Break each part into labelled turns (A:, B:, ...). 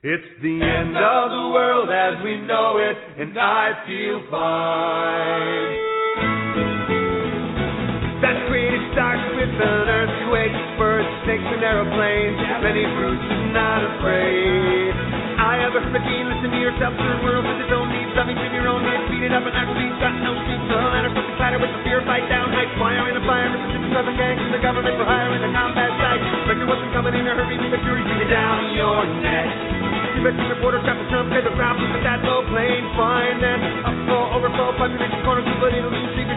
A: It's the end of the world as we know it, and I feel fine. That created starts with an earthquake, birds, snakes, and aeroplanes. Lenny Bruce is not afraid. I have a fifteen, listen to yourself, third world with its own needs, something in your own head, beat it up and actually got no seats. The ladder from the clatter with the fear fight down, high fire in a fire, resistance of seven gangs, the government for hire in the combat site. Record wasn't coming in a hurry, fury beat down your neck. Reporter ground, but population corner,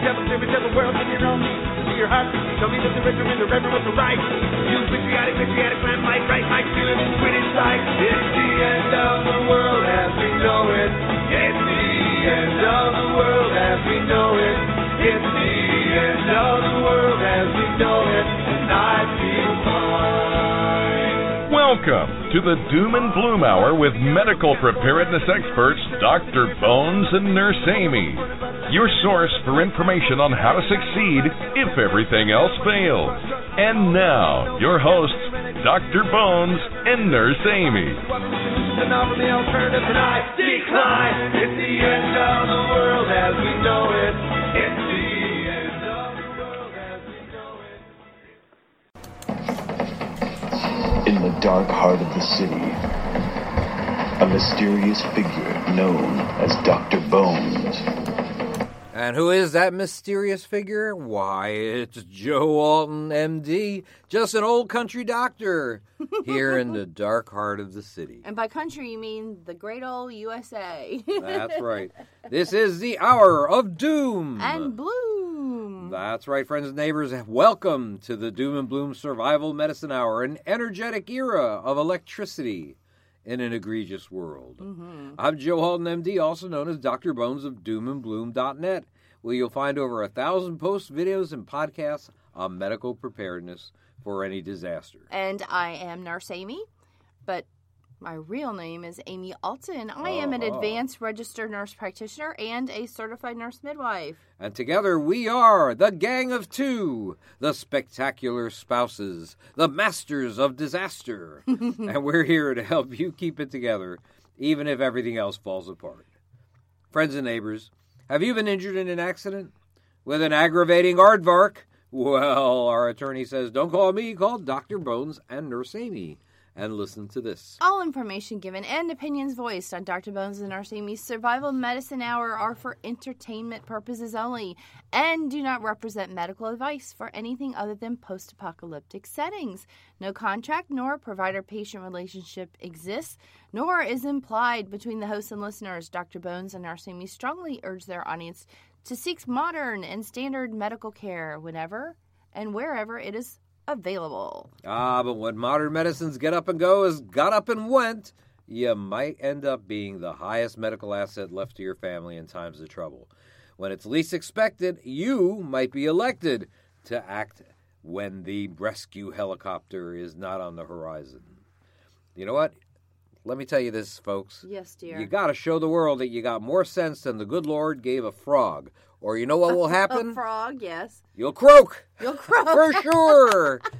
A: devil, devil, world in your own needs. To your heart, tell me that the in the was the right. You patriotic, patriotic, right, feeling. It's the end of the world as we know it. It's the end of the world as we know it. It's the end of the world as we know it. And I feel fine.
B: Welcome to the Doom and Bloom Hour with medical preparedness experts Dr. Bones and Nurse Amy. Your source for information on how to succeed if everything else fails. And now, your hosts, Dr. Bones and Nurse Amy.
A: Decline. It's the end of the world as we know it.
C: In the dark heart of the city, a mysterious figure known as Dr. Bones.
D: And who is that mysterious figure? Why, it's Joe Alton, MD, just an old country doctor here in the dark heart of the city.
E: And by country, you mean the great old USA.
D: That's right. This is the hour of doom.
E: and Bloom.
D: That's right, friends and neighbors. Welcome to the Doom and Bloom Survival Medicine Hour, an energetic era of electricity in an egregious world. Mm-hmm. I'm Joe Alton, MD, also known as Dr. Bones of doomandbloom.net, where you'll find over a thousand posts, videos, and podcasts on medical preparedness for any disaster.
E: And I am Nurse Amy, but my real name is Amy Alton. I am an
D: Uh-huh.
E: advanced registered nurse practitioner and a certified nurse midwife.
D: And together we are the Gang of Two, the Spectacular Spouses, the Masters of Disaster. and we're here to help you keep it together, even if everything else falls apart. Friends and neighbors, have you been injured in an accident? With an aggravating aardvark? Well, our attorney says, don't call me, call Dr. Bones and Nurse Amy. And listen to this.
E: All information given and opinions voiced on Dr. Bones and Nurse Amy's Survival Medicine Hour are for entertainment purposes only and do not represent medical advice for anything other than post apocalyptic settings. No contract nor provider patient relationship exists, nor is implied between the hosts and listeners. Dr. Bones and Nurse Amy strongly urge their audience to seek modern and standard medical care whenever and wherever it is available.
D: Ah, but when modern medicines get up and go as got up and went, you might end up being the highest medical asset left to your family in times of trouble. When it's least expected, you might be elected to act when the rescue helicopter is not on the horizon. You know what? Let me tell you this, folks.
E: Yes, dear.
D: You got to show the world that you got more sense than the good Lord gave a frog. Or you know what will happen?
E: A frog, yes.
D: You'll croak.
E: You'll croak.
D: For sure.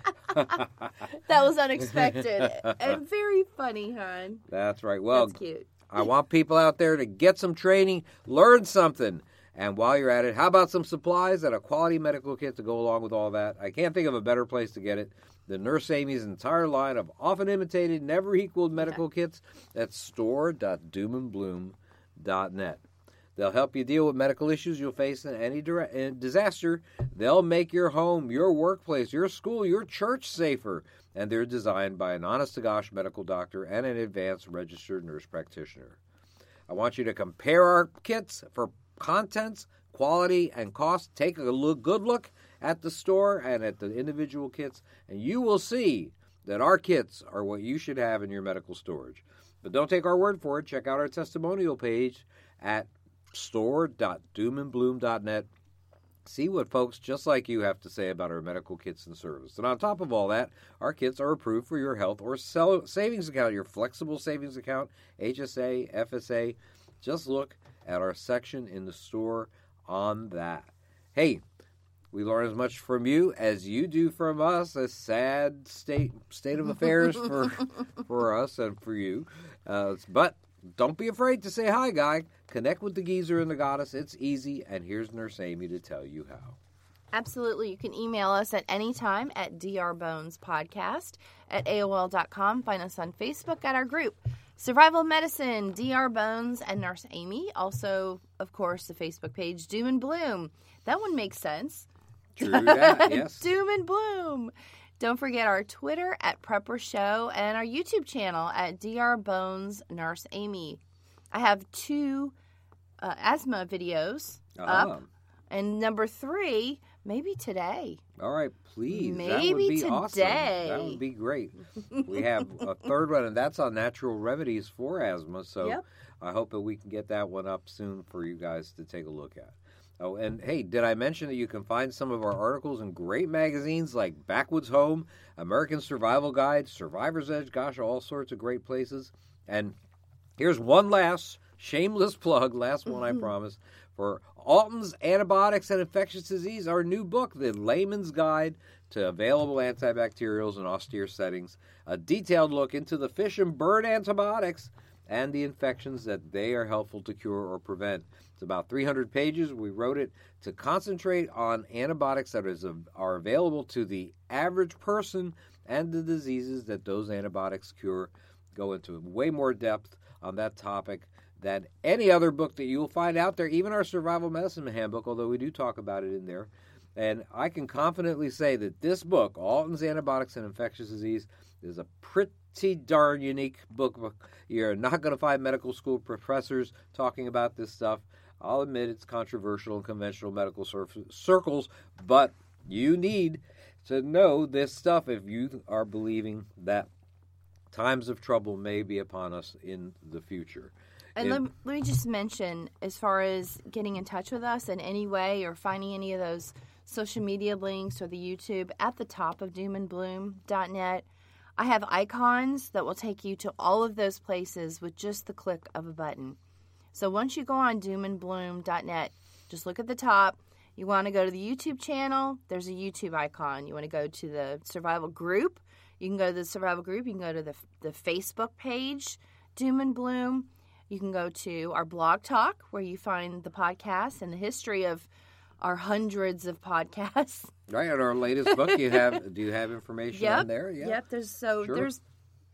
E: That was unexpected and very funny, hon.
D: That's right. Well,
E: That's cute.
D: I want people out there to get some training, learn something. And while you're at it, how about some supplies and a quality medical kit to go along with all that? I can't think of a better place to get it the Nurse Amy's entire line of often imitated, never equaled medical kits at store.doomandbloom.net. They'll help you deal with medical issues you'll face in any disaster. They'll make your home, your workplace, your school, your church safer. And they're designed by an honest to gosh medical doctor and an advanced registered nurse practitioner. I want you to compare our kits for contents, quality, and cost. Take a look, good look at the store and at the individual kits, and you will see that our kits are what you should have in your medical storage. But don't take our word for it. Check out our testimonial page at store.doomandbloom.net. See what folks just like you have to say about our medical kits and service. And on top of all that, our kits are approved for your health or savings account, your flexible savings account, HSA, FSA. Just look at our section in the store on that. Hey, we learn as much from you as you do from us. A sad state state of affairs for for us and for you. Uh, but don't be afraid to say hi, guy. Connect with the geezer and the goddess. It's easy, and here's Nurse Amy to tell you how.
E: Absolutely. You can email us at any time at drbonespodcast at AOL.com. Find us on Facebook at our group. Survival Medicine, DR Bones, and Nurse Amy. Also, of course, the Facebook page Doom and Bloom. That one makes sense.
D: True that, yes.
E: Doom and Bloom. Don't forget our Twitter at Prepper Show and our YouTube channel at DR Bones Nurse Amy. I have two uh, asthma videos
D: Ah.
E: up, and number three maybe today.
D: All right, please. that
E: Maybe
D: would be awesome.
E: today.
D: That would be great. We have a third one, and that's on natural remedies for asthma. So
E: Yep.
D: I hope that we can get that one up soon for you guys to take a look at. Oh, and hey, did I mention that you can find some of our articles in great magazines like Backwoods Home, American Survival Guide, Survivor's Edge, gosh, all sorts of great places. And here's one last shameless plug, last one I promise, for Alton's Antibiotics and Infectious Disease, our new book, The Layman's Guide to Available Antibacterials in Austere Settings, a detailed look into the fish and bird antibiotics and the infections that they are helpful to cure or prevent. It's about 300 pages. We wrote it to concentrate on antibiotics that is, are available to the average person and the diseases that those antibiotics cure. Go into way more depth on that topic than any other book that you'll find out there, even our survival medicine handbook, although we do talk about it in there. And I can confidently say that this book, Alton's Antibiotics and Infectious Disease, is a pretty darn unique book. You're not going to find medical school professors talking about this stuff. I'll admit it's controversial in conventional medical cir- circles, but you need to know this stuff if you are believing that times of trouble may be upon us in the future.
E: And
D: It-
E: let, let me just mention, as far as getting in touch with us in any way or finding any of those social media links or the YouTube at the top of doomandbloom.net, I have icons that will take you to all of those places with just the click of a button. So once you go on doomandbloom.net, just look at the top. You want to go to the YouTube channel, there's a YouTube icon. You want to go to the survival group, you can go to the survival group, you can go to the, the Facebook page, Doom and Bloom. You can go to our blog talk where you find the podcast and the history of our hundreds of podcasts.
D: Right, our latest book, you have do you have information
E: Yep.
D: on there? Yeah.
E: Yep. There's so
D: Sure.
E: there's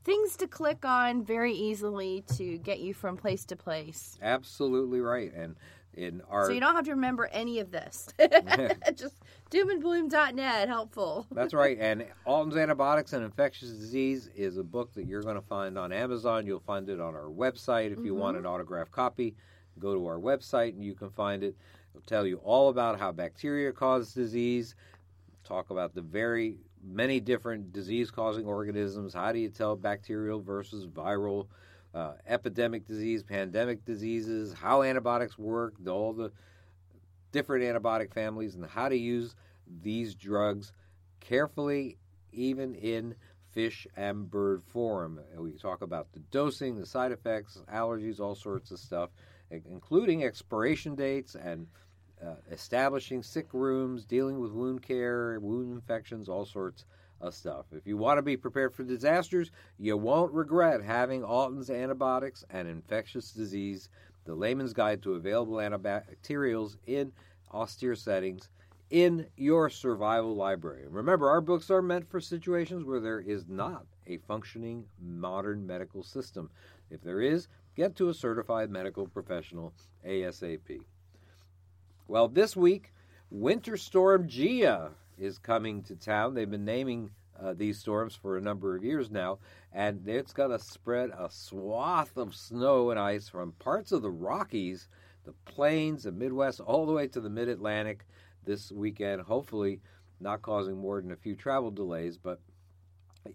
E: things to click on very easily to get you from place to place.
D: Absolutely right. And in our
E: So you don't have to remember any of this. Just doomandbloom.net helpful.
D: That's right. And Alton's Antibiotics and Infectious Disease is a book that you're going to find on Amazon. You'll find it on our website. If you want mm-hmm. an autographed copy, go to our website and you can find it. It'll tell you all about how bacteria cause disease, talk about the very many different disease causing organisms. How do you tell bacterial versus viral? Uh, epidemic disease, pandemic diseases, how antibiotics work, all the different antibiotic families, and how to use these drugs carefully, even in fish and bird form. We talk about the dosing, the side effects, allergies, all sorts of stuff, including expiration dates and uh, establishing sick rooms, dealing with wound care, wound infections, all sorts of stuff. If you want to be prepared for disasters, you won't regret having Alton's Antibiotics and Infectious Disease, the layman's guide to available antibacterials in austere settings in your survival library. Remember, our books are meant for situations where there is not a functioning modern medical system. If there is, get to a certified medical professional ASAP. Well, this week, Winter Storm Gia is coming to town. They've been naming uh, these storms for a number of years now, and it's going to spread a swath of snow and ice from parts of the Rockies, the plains, the Midwest, all the way to the Mid Atlantic this weekend. Hopefully, not causing more than a few travel delays, but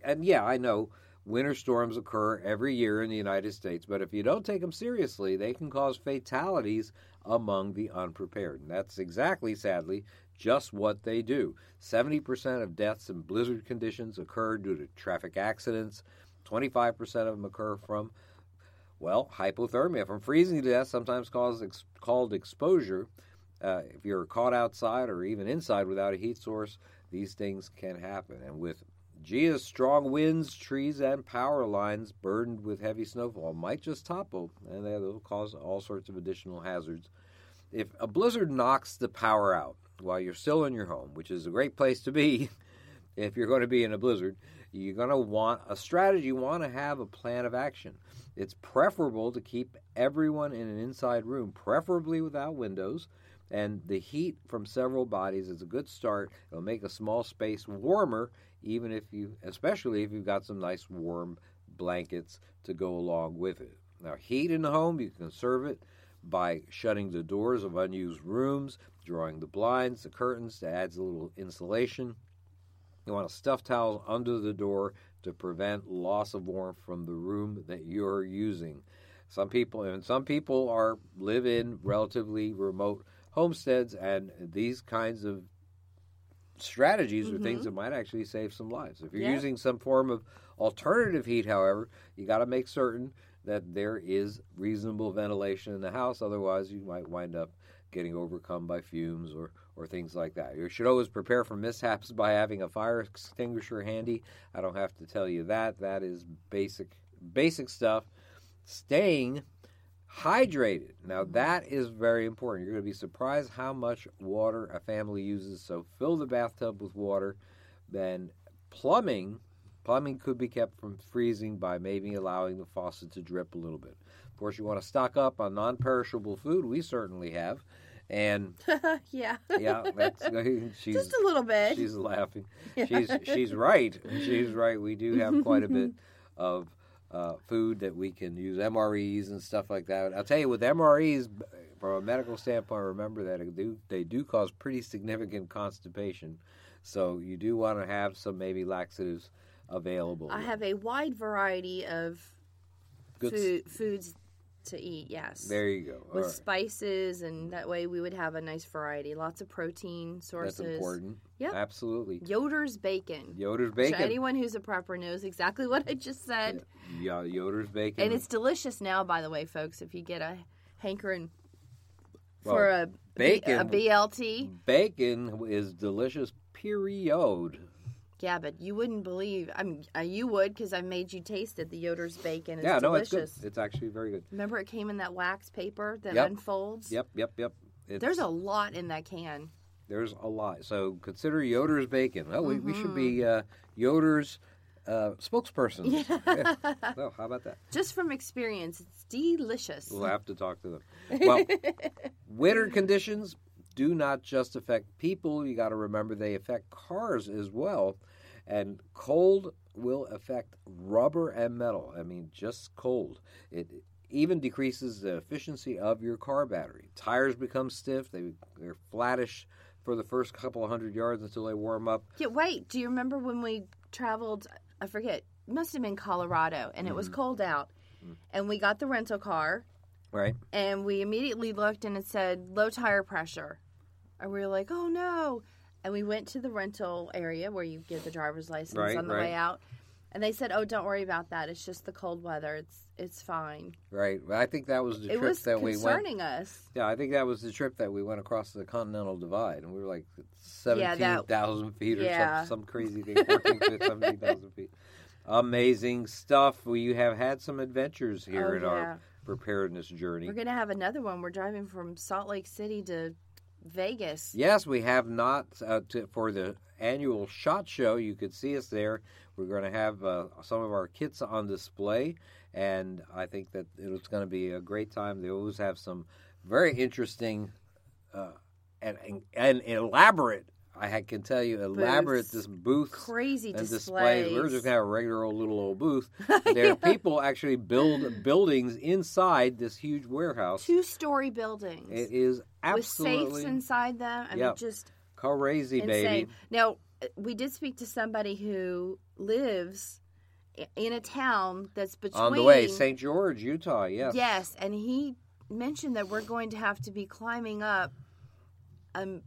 D: and yeah, I know winter storms occur every year in the United States, but if you don't take them seriously, they can cause fatalities among the unprepared. And that's exactly, sadly, just what they do. 70% of deaths in blizzard conditions occur due to traffic accidents, 25% of them occur from, well, hypothermia, from freezing to death, sometimes cause, ex- called exposure. Uh, if you're caught outside or even inside without a heat source, these things can happen. And with Gee, strong winds, trees, and power lines burdened with heavy snowfall might just topple, and that'll cause all sorts of additional hazards. If a blizzard knocks the power out while you're still in your home, which is a great place to be if you're going to be in a blizzard, you're going to want a strategy. You want to have a plan of action. It's preferable to keep everyone in an inside room, preferably without windows. And the heat from several bodies is a good start. It'll make a small space warmer, even if you, especially if you've got some nice warm blankets to go along with it. Now, heat in the home, you can conserve it by shutting the doors of unused rooms, drawing the blinds, the curtains to add a little insulation. You want to stuff towels under the door to prevent loss of warmth from the room that you're using. Some people and some people are live in relatively remote homesteads, and these kinds of strategies are things mm-hmm. that might actually save some lives. If you're
E: Yeah.
D: using some form of alternative heat, however, you got to make certain that there is reasonable ventilation in the house. Otherwise, you might wind up getting overcome by fumes or, or things like that. You should always prepare for mishaps by having a fire extinguisher handy. I don't have to tell you that. That is basic basic stuff. Staying hydrated. Now mm-hmm. that is very important. You're going to be surprised how much water a family uses. So fill the bathtub with water. Then plumbing, plumbing could be kept from freezing by maybe allowing the faucet to drip a little bit. Of course, you want to stock up on non-perishable food. We certainly have, and
E: yeah.
D: yeah, that's she's
E: Just a little bit.
D: She's laughing. She's she's right. She's right. We do have quite a bit of uh, food that we can use MREs and stuff like that. I'll tell you with MREs, from a medical standpoint, remember that do, they do cause pretty significant constipation. So you do want to have some maybe laxatives available.
E: I have a wide variety of
D: Good s-
E: foods to eat. Yes.
D: There you go.
E: With
D: right.
E: spices, and that way we would have a nice variety. Lots of protein sources.
D: That's important.
E: Yep.
D: Absolutely.
E: Yoder's bacon.
D: Yoder's
E: So
D: bacon.
E: anyone who's a prepper knows exactly what I just said.
D: Yeah, Yoder's bacon.
E: And it's delicious now, by the way, folks. If you get a hankering for
D: Well,
E: a, B-
D: bacon-
E: a BLT,
D: bacon is delicious. Period.
E: Yeah, but you wouldn't believe. I mean, uh, you would because I made you taste it. The Yoder's bacon. It's
D: yeah, no, it's
E: delicious.
D: good. It's actually very good.
E: Remember, it came in that wax paper that
D: Yep.
E: unfolds.
D: Yep, yep, yep. It's,
E: There's a lot in that can.
D: there's a lot. So consider Yoder's bacon. Oh, we, we should be
E: Mm-hmm.
D: uh, Yoder's uh, spokesperson. Yeah. Well, how about that?
E: Just from experience, it's delicious.
D: We'll have to talk to them. Well, winter conditions do not just affect people. You got to remember they affect cars as well. And cold will affect rubber and metal. I mean, just cold. It even decreases the efficiency of your car battery. Tires become stiff. They, they're flattish for the first couple of hundred yards until they warm up.
E: Yeah, wait. Do you remember when we traveled? I forget. Must have been Colorado, and it was
D: Mm-hmm.
E: cold out, and we got the rental car,
D: Right?
E: and we immediately looked, and it said low tire pressure, and we were like, oh no, and we went to the rental area where you get the driver's license
D: Right,
E: on the
D: right.
E: way out, and they said, oh, don't worry about that. It's just the cold weather. It's it's fine.
D: Right. I think that was the
E: it
D: trip
E: was
D: that we went.
E: concerning us.
D: Yeah, I think that was the trip that we went across the Continental Divide, and we were like
E: Yeah,
D: seventeen thousand feet or
E: yeah.
D: some, some crazy thing, 14, 17,000 feet. Amazing stuff. We have had some adventures here
E: Oh,
D: in
E: yeah.
D: our preparedness journey.
E: We're gonna have another one. We're driving from Salt Lake City to Vegas.
D: Yes, we have not uh, to, for the annual shot show. You could see us there. We're going to have uh, some of our kits on display, and I think that it's going to be a great time. They always have some very interesting uh, and, and and elaborate. I can tell you, elaborate
E: Booths.
D: this booth
E: Crazy
D: and
E: displays.
D: displays. We're just gonna have a regular old little old booth. There are people actually build buildings inside this huge warehouse.
E: Two story buildings
D: It is
E: with safes inside them. I
D: Yep.
E: mean, just
D: crazy,
E: insane.
D: baby.
E: Now, we did speak to somebody who lives in a town that's between.
D: On the way, St. George, Utah. Yes.
E: Yes, and he mentioned that we're going to have to be climbing up. Um,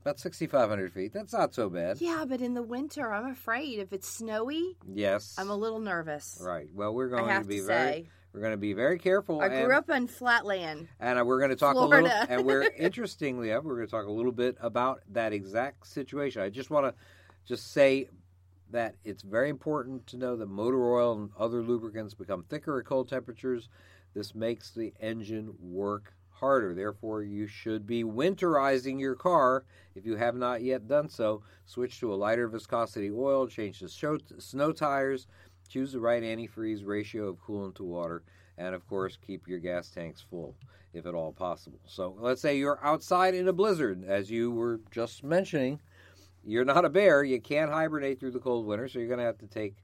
D: About 6,500 feet. That's not so bad.
E: yeah, but in the winter, I'm afraid if it's snowy,
D: Yes.
E: I'm a little nervous.
D: right. Well, we're going to be
E: to
D: very. We're going to be very careful.
E: I
D: and,
E: grew up in Flatland.
D: and uh, we're going to talk a little. And we're interestingly, we're going to talk a little bit about that exact situation. I just want to just say that it's very important to know that motor oil and other lubricants become thicker at cold temperatures. This makes the engine work harder. Therefore, you should be winterizing your car if you have not yet done so. Switch to a lighter viscosity oil, change the snow tires, choose the right antifreeze ratio of coolant to water, and of course, keep your gas tanks full if at all possible. So, let's say you're outside in a blizzard, as you were just mentioning. You're not a bear. You can't hibernate through the cold winter, so you're going to have to take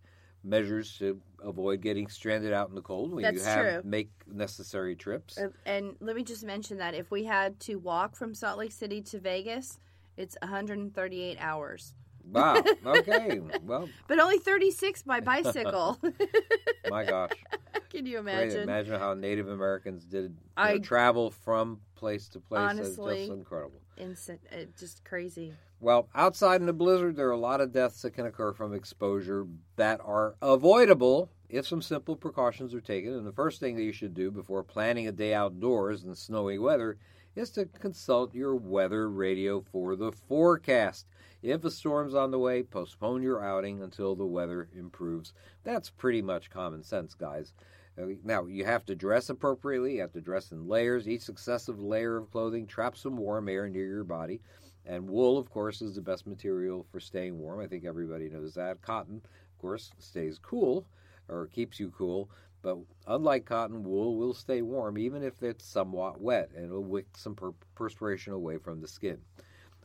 D: measures to avoid getting stranded out in the cold when you have
E: true.
D: make necessary trips.
E: Uh, And let me just mention that if we had to walk from Salt Lake City to Vegas, it's 138 hours,
D: Wow. Okay. Well,
E: but only 36 by bicycle.
D: my gosh.
E: Can you
D: Great.
E: imagine?
D: Imagine how Native Americans did you know, travel from place to place. It's
E: Honestly.
D: just incredible.
E: Instant, uh, just crazy.
D: Well, outside in a blizzard, there are a lot of deaths that can occur from exposure that are avoidable if some simple precautions are taken. And the first thing that you should do before planning a day outdoors in snowy weather is to consult your weather radio for the forecast. If a storm's on the way, postpone your outing until the weather improves. That's pretty much common sense, guys. Uh, Now, you have to dress appropriately. You have to dress in layers. Each successive layer of clothing traps some warm air near your body. And wool, of course, is the best material for staying warm. I think everybody knows that. Cotton, of course, stays cool or keeps you cool. But unlike cotton, wool will stay warm even if it's somewhat wet and it'll wick some per- perspiration away from the skin.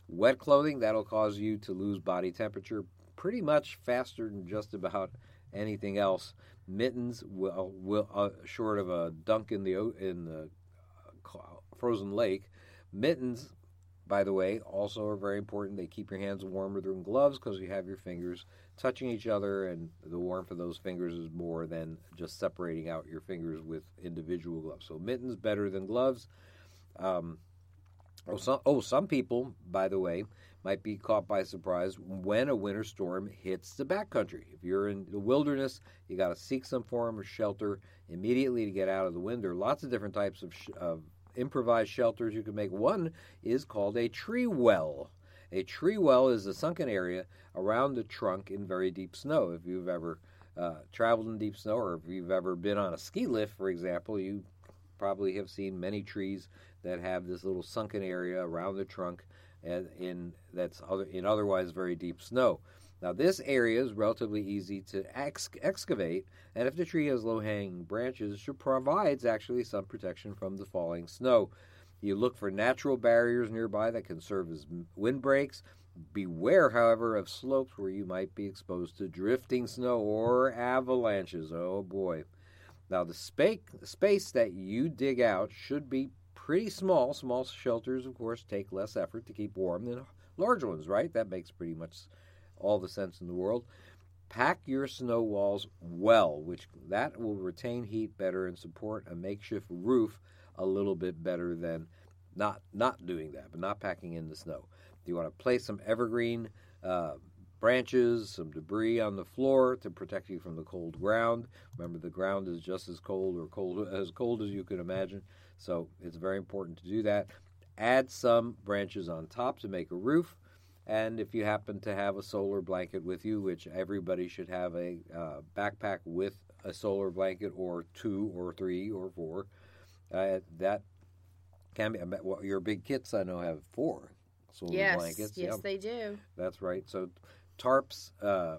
D: Wet clothing, that'll cause you to lose body temperature pretty much faster than just about anything else. Mittens will, will uh, short of a dunk in the in the uh, frozen lake, mittens by the way, also are very important. They keep your hands warmer than gloves because you have your fingers touching each other, and the warmth of those fingers is more than just separating out your fingers with individual gloves. So mittens better than gloves. Um, oh, some, oh, some people, by the way, might be caught by surprise when a winter storm hits the backcountry. If you're in the wilderness, you got to seek some form of shelter immediately to get out of the wind. There are lots of different types of, sh- of improvised shelters you can make. One is called a tree well. A tree well is a sunken area around the trunk in very deep snow. If you've ever uh, traveled in deep snow, or if you've ever been on a ski lift, for example, you probably have seen many trees that have this little sunken area around the trunk, and in that's other, in otherwise very deep snow. Now, this area is relatively easy to ex- excavate, and if the tree has low hanging branches, it provides actually some protection from the falling snow. You look for natural barriers nearby that can serve as windbreaks. Beware, however, of slopes where you might be exposed to drifting snow or avalanches. Oh boy. Now, the space that you dig out should be pretty small. Small shelters, of course, take less effort to keep warm than large ones, right? That makes pretty much all the sense in the world. Pack your snow walls well, which that will retain heat better and support a makeshift roof a little bit better than not not doing that, but not packing in the snow. Do you want to place some evergreen uh, branches, some debris on the floor to protect you from the cold ground. Remember, the ground is just as cold or cold as cold as you can imagine, so it's very important to do that. Add some branches on top to make a roof. And if you happen to have a solar blanket with you, which everybody should have a uh, backpack with a solar blanket or two or three or four, uh, that can be. Well, your big kits I know have four solar
E: yes,
D: blankets.
E: yes,
D: Yeah,
E: they do.
D: that's right. So tarps uh,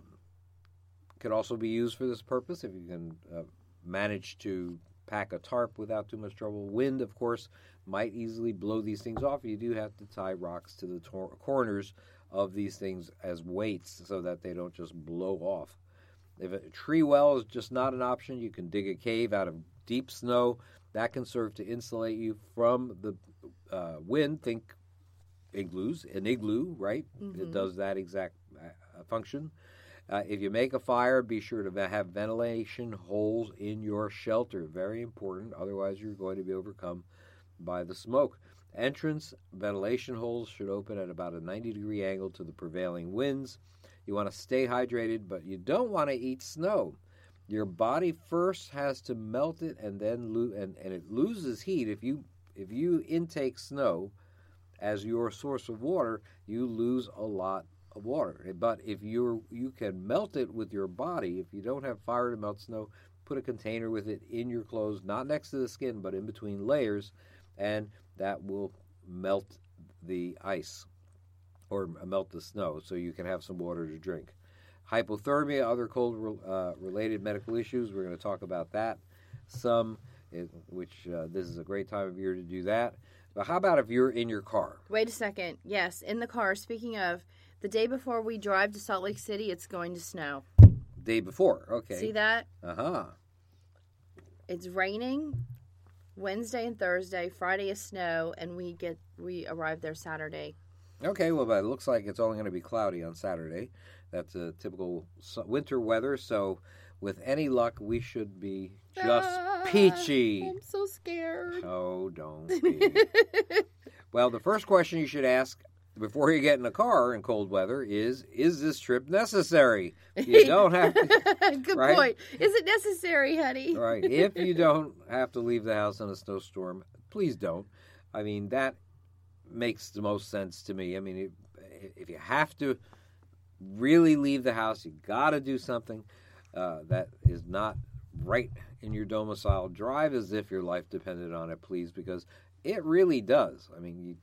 D: can also be used for this purpose if you can uh, manage to pack a tarp without too much trouble. Wind, of course, might easily blow these things off. You do have to tie rocks to the tor- corners of these things as weights so that they don't just blow off. If a tree well is just not an option, you can dig a cave out of deep snow. That can serve to insulate you from the uh, wind. Think igloos, an igloo, right? It does that exact uh, function. Uh, if you make a fire, be sure to have ventilation holes in your shelter. Very important. Otherwise, you're going to be overcome by the smoke. Entrance ventilation holes should open at about a 90 degree angle to the prevailing winds. You want to stay hydrated, but you don't want to eat snow. Your body first has to melt it and then lo- and, and it loses heat if you if you intake snow as your source of water, you lose a lot water. But if you're you can melt it with your body, if you don't have fire to melt snow, put a container with it in your clothes, not next to the skin, but in between layers, and that will melt the ice or melt the snow, so you can have some water to drink. Hypothermia, other cold uh, related medical issues. We're going to talk about that some, it, which uh, this is a great time of year to do that. But how about if you're in your car?
E: Wait a second. Yes, in the car. Speaking of, the day before we drive to Salt Lake City, it's going to snow.
D: Day before, okay.
E: See that?
D: Uh huh.
E: It's raining Wednesday and Thursday. Friday is snow, and we get we arrive there Saturday.
D: Okay, well, but it looks like it's only going to be cloudy on Saturday. That's a typical winter weather. So, with any luck, we should be just
E: Ah,
D: peachy.
E: I'm so scared.
D: Oh, don't be. well, the first question you should ask before you get in a car in cold weather is Is this trip necessary? You don't have to.
E: Good
D: Right?
E: point. Is it necessary, honey?
D: right. If you don't have to leave the house in a snowstorm, please don't. I mean, that makes the most sense to me. I mean, if, if you have to really leave the house, you got to do something uh, that is not right in your domicile. Drive as if your life depended on it, please, because it really does. I mean, you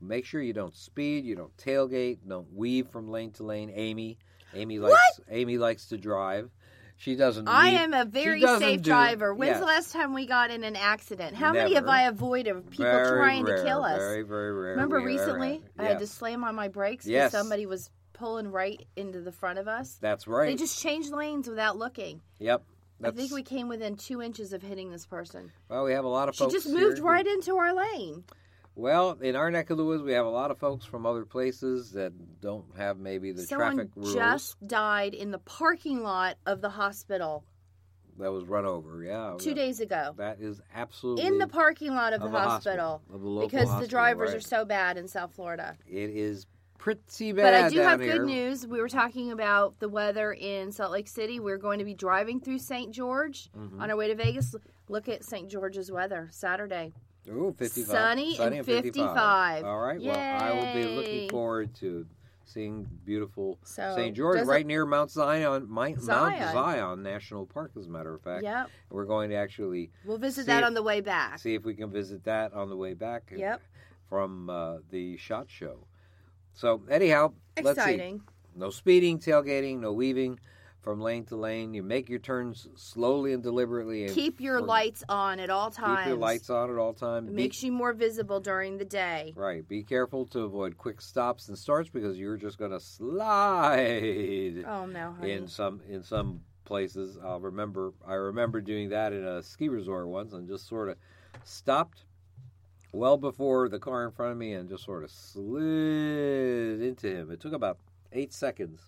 D: make sure you don't speed, you don't tailgate, don't weave from lane to lane. Amy, Amy likes Amy likes to drive. She doesn't.
E: I am a very safe
D: do-
E: driver. When's
D: yes.
E: the last time we got in an accident? How many have I avoided of people
D: Very
E: trying
D: rare,
E: to kill us?
D: Very, very rare.
E: Remember recently. I had to slam on my brakes because
D: Yes.
E: somebody was pulling right into the front of us.
D: That's right.
E: They just changed lanes without looking.
D: Yep. That's,
E: I think we came within two inches of hitting this person.
D: well, we have a lot of
E: She just moved
D: here
E: right into our lane.
D: Well, in our neck of the woods, we have a lot of folks from other places that don't have maybe the
E: Someone
D: traffic rules
E: just died in the parking lot of the hospital
D: that was run over. Yeah,
E: two days ago.
D: That is absolutely
E: In the parking lot of the
D: of a
E: hospital.
D: of the
E: because the drivers
D: right.
E: are so bad in South Florida.
D: It is pretty bad.
E: But I do have
D: here.
E: good news. We were talking about the weather in Salt Lake City. We're going to be driving through St. George
D: Mm-hmm.
E: on our way to Vegas. Look at St. George's weather Saturday.
D: Ooh, 55.
E: Sunny and 55.
D: All right. Well, I will be looking forward to seeing beautiful
E: So,
D: St. George right near Mount Zion, Mount
E: Zion.
D: Mount Zion National Park, as a matter of fact.
E: Yep.
D: We're going to actually
E: We'll visit that
D: if-
E: on the way back.
D: see if we can visit that on the way back.
E: Yep.
D: From uh, the shot show. So anyhow, let's see.
E: Exciting.
D: No speeding, tailgating, no weaving from lane to lane. You make your turns slowly and deliberately. And
E: Keep your lights on at all times.
D: Keep your lights on at all times.
E: It
D: Be-
E: makes you more visible during the day.
D: Right. Be careful to avoid quick stops and starts because you're just going to slide
E: Oh no, honey.
D: in some in some places. I'll remember. I remember doing that in a ski resort once and just sort of stopped well before the car in front of me and just sort of slid into him. It took about eight seconds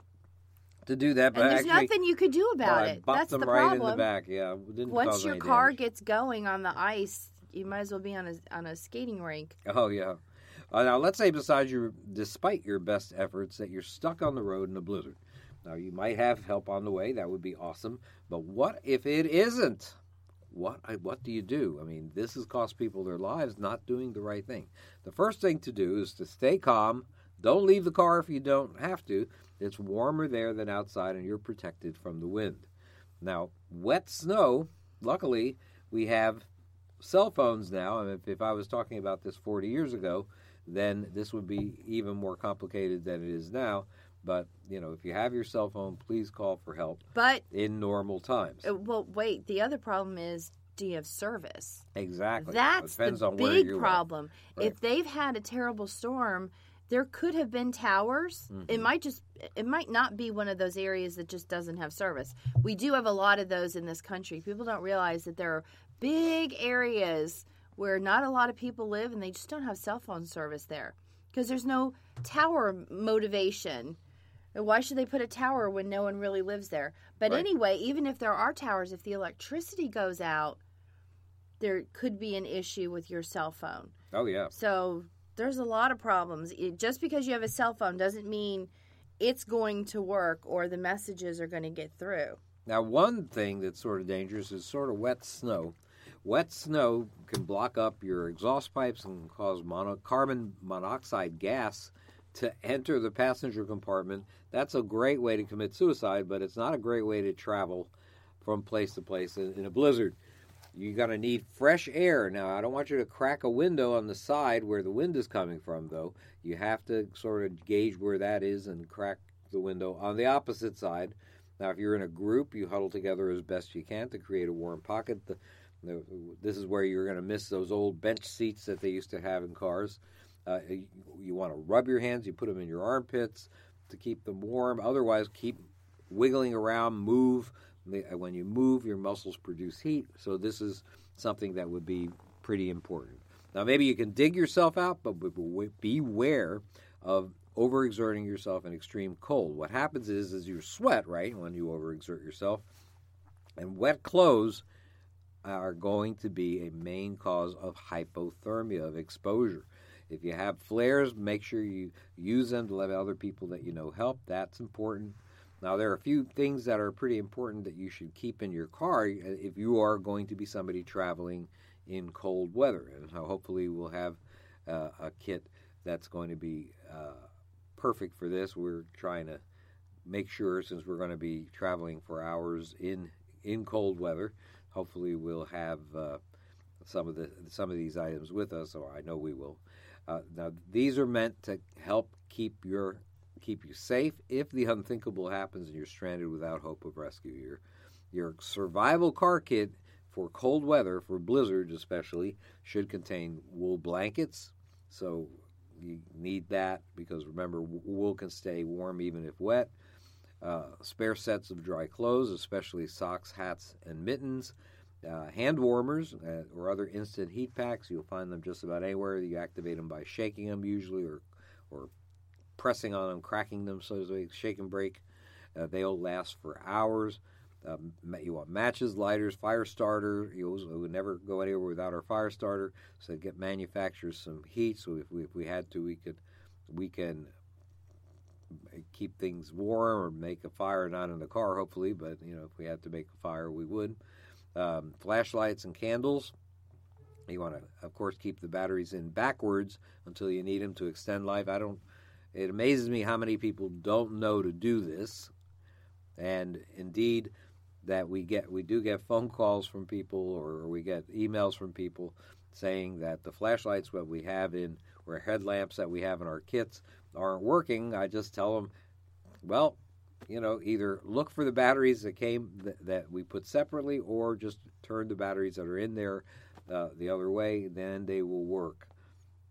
D: to do that, but
E: and there's
D: actually,
E: nothing you could do about
D: I
E: it. That's the
D: right
E: problem.
D: in the back. Yeah, didn't
E: Once your car
D: damage.
E: gets going on the ice, you might as well be on a on a skating rink.
D: Oh yeah. Uh, now let's say besides your, despite your best efforts, that you're stuck on the road in a blizzard. Now you might have help on the way. That would be awesome. But what if it isn't? What what do you do? I mean, this has cost people their lives not doing the right thing. The first thing to do is to stay calm. Don't leave the car if you don't have to. It's warmer there than outside, and you're protected from the wind. Now, wet snow. Luckily, we have cell phones now. And if, if I was talking about this 40 years ago, then this would be even more complicated than it is now. But, you know, if you have your cell phone, please call for help
E: But
D: in normal times.
E: uh, well, wait. The other problem is, do you have service?
D: Exactly.
E: That's
D: Depends
E: the
D: on where
E: big problem.
D: Right.
E: If they've had a terrible storm, there could have been towers.
D: Mm-hmm.
E: It might just it might not be one of those areas that just doesn't have service. We do have a lot of those in this country. People don't realize that there are big areas where not a lot of people live and they just don't have cell phone service there because there's no tower motivation. Why should they put a tower when no one really lives there? But
D: Right.
E: anyway, even if there are towers, if the electricity goes out, there could be an issue with your cell phone.
D: Oh, yeah.
E: So there's a lot of problems. It, just because you have a cell phone doesn't mean it's going to work or the messages are going to get through.
D: Now, one thing that's sort of dangerous is sort of wet snow. Wet snow can block up your exhaust pipes and cause mono- carbon monoxide gas to enter the passenger compartment. That's a great way to commit suicide, but it's not a great way to travel from place to place in, in a blizzard. You're going to need fresh air. Now, I don't want you to crack a window on the side where the wind is coming from, though. You have to sort of gauge where that is and crack the window on the opposite side. Now, if you're in a group, you huddle together as best you can to create a warm pocket. The, the, this is where you're going to miss those old bench seats that they used to have in cars. Uh, you, you want to rub your hands, you put them in your armpits to keep them warm. Otherwise, keep wiggling around, move. Uh, when you move, your muscles produce heat. So, this is something that would be pretty important. Now, maybe you can dig yourself out, but beware of overexerting yourself in extreme cold. What happens is, is you sweat, right, when you overexert yourself, and wet clothes are going to be a main cause of hypothermia, of exposure. If you have flares, make sure you use them to let other people that you know help. That's important. Now, there are a few things that are pretty important that you should keep in your car if you are going to be somebody traveling in cold weather. And hopefully, we'll have uh, a kit that's going to be uh, perfect for this. We're trying to make sure, since we're going to be traveling for hours in in cold weather, hopefully we'll have uh, some of the some of these items with us, or I know we will. Uh, now, these are meant to help keep your keep you safe if the unthinkable happens and you're stranded without hope of rescue. Your your survival car kit for cold weather, for blizzards especially, should contain wool blankets. So you need that because remember, wool can stay warm even if wet. Uh, spare sets of dry clothes, especially socks, hats, and mittens. Uh, hand warmers uh, or other instant heat packs. You'll find them just about anywhere. You activate them by shaking them usually, or or pressing on them, cracking them, so to speak. Shake and break. Uh, they'll last for hours. Um, you want matches, lighters, fire starter. You would never go anywhere without our fire starter. So get manufacturers some heat. So if we, if we had to, we could we can keep things warm or make a fire, not in the car, hopefully, but you know if we had to make a fire, we would. Um, flashlights and candles. You want to, of course, keep the batteries in backwards until you need them to extend life. I don't. It amazes me how many people don't know to do this, and indeed, that we get we do get phone calls from people or we get emails from people saying that the flashlights that we have in or headlamps that we have in our kits aren't working. I just tell them, well, you know, either look for the batteries that came th- that we put separately, or just turn the batteries that are in there uh, the other way. Then they will work.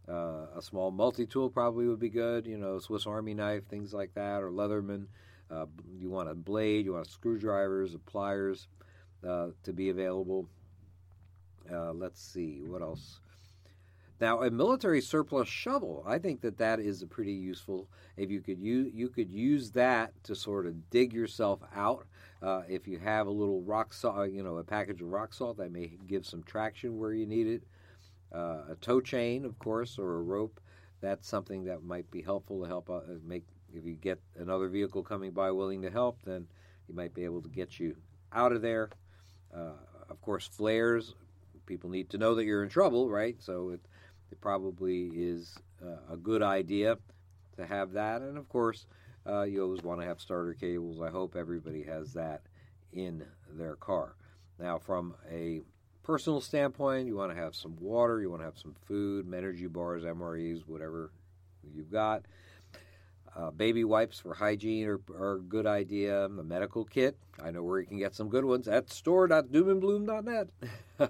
D: Uh, a small multi-tool probably would be good. You know, Swiss Army knife, things like that, or Leatherman. Uh, you want a blade, you want screwdrivers, pliers uh, to be available. Uh, let's see, what else? Now, a military surplus shovel, I think that that is a pretty useful. If you could use, you could use that to sort of dig yourself out. Uh, if you have a little rock salt, you know, a package of rock salt that may give some traction where you need it. Uh, a tow chain, of course, or a rope. That's something that might be helpful to help uh, make if you get another vehicle coming by willing to help, then you might be able to get you out of there. Uh, of course, flares, people need to know that you're in trouble, right? So it, it probably is uh, a good idea to have that. And of course, uh, you always want to have starter cables. I hope everybody has that in their car. Now, from a personal standpoint, you want to have some water, you want to have some food, energy bars, MREs, whatever you've got. Uh, baby wipes for hygiene are, are, a good idea. A medical kit, I know where you can get some good ones at store.doomandbloom.net.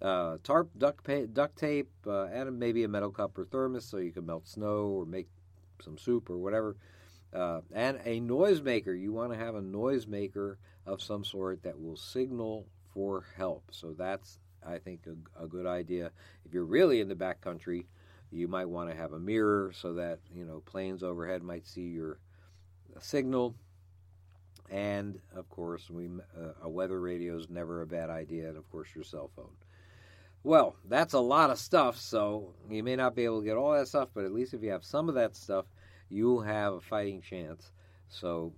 D: uh, tarp, duct, pa- duct tape, uh, and maybe a metal cup or thermos so you can melt snow or make some soup or whatever. Uh, and a noisemaker. You want to have a noisemaker of some sort that will signal for help. So that's, I think, a, a good idea. If you're really in the back country, you might want to have a mirror so that you know planes overhead might see your signal. And of course, we uh, a weather radio is never a bad idea, and of course, your cell phone. Well, that's a lot of stuff, so you may not be able to get all that stuff, but at least if you have some of that stuff, you'll have a fighting chance. So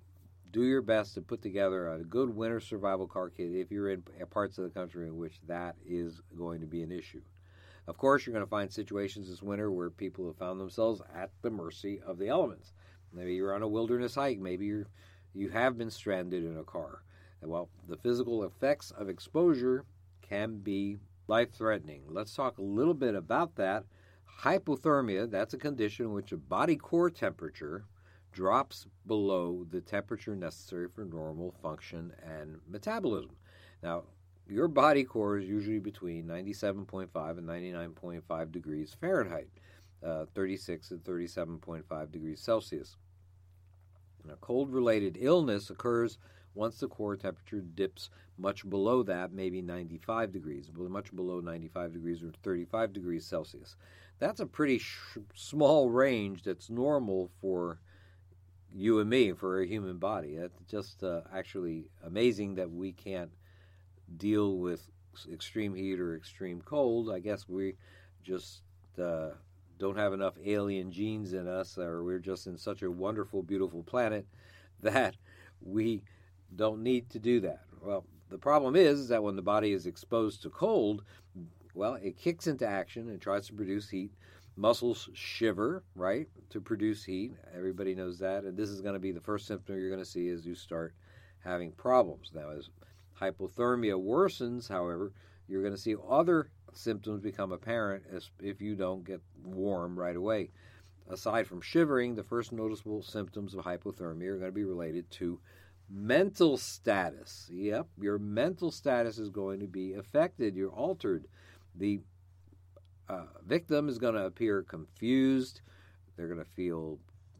D: do your best to put together a good winter survival car kit if you're in parts of the country in which that is going to be an issue. Of course, you're going to find situations this winter where people have found themselves at the mercy of the elements. Maybe you're on a wilderness hike. Maybe you're you have been stranded in a car. Well, the physical effects of exposure can be life threatening. Let's talk a little bit about that. Hypothermia, that's a condition in which a body core temperature drops below the temperature necessary for normal function and metabolism. Now, your body core is usually between 97.5 and 99.5 degrees Fahrenheit, uh, 36 and 37.5 degrees Celsius. Now, cold related illness occurs once the core temperature dips much below that, maybe 95 degrees, much below 95 degrees or 35 degrees Celsius. That's a pretty sh- small range that's normal for you and me, for a human body. It's just uh, actually amazing that we can't deal with extreme heat or extreme cold. I guess we just uh, don't have enough alien genes in us, or we're just in such a wonderful, beautiful planet that we don't need to do that. Well, the problem is that when the body is exposed to cold, well, it kicks into action and tries to produce heat. Muscles shiver, right, to produce heat. Everybody knows that. And this is going to be the first symptom you're going to see as you start having problems. Now, as hypothermia worsens, however, you're going to see other symptoms become apparent as if you don't get warm right away. Aside from shivering, the first noticeable symptoms of hypothermia are going to be related to mental status. Yep, your mental status is going to be affected. You're altered. The uh, victim is going to appear confused. They're going to feel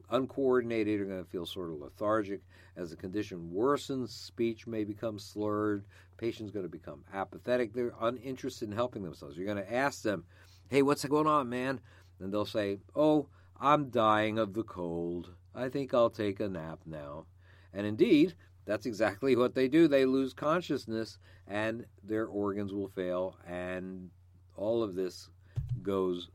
D: uncoordinated. They're going to feel sort of lethargic. As the condition worsens, speech may become slurred. Patient's going to become apathetic. They're uninterested in helping themselves. You're going to ask them, "Hey, what's going on, man?" And they'll say, "Oh, I'm dying of the cold. I think I'll take a nap now." And indeed, that's exactly what they do. They lose consciousness and their organs will fail, and all of this goes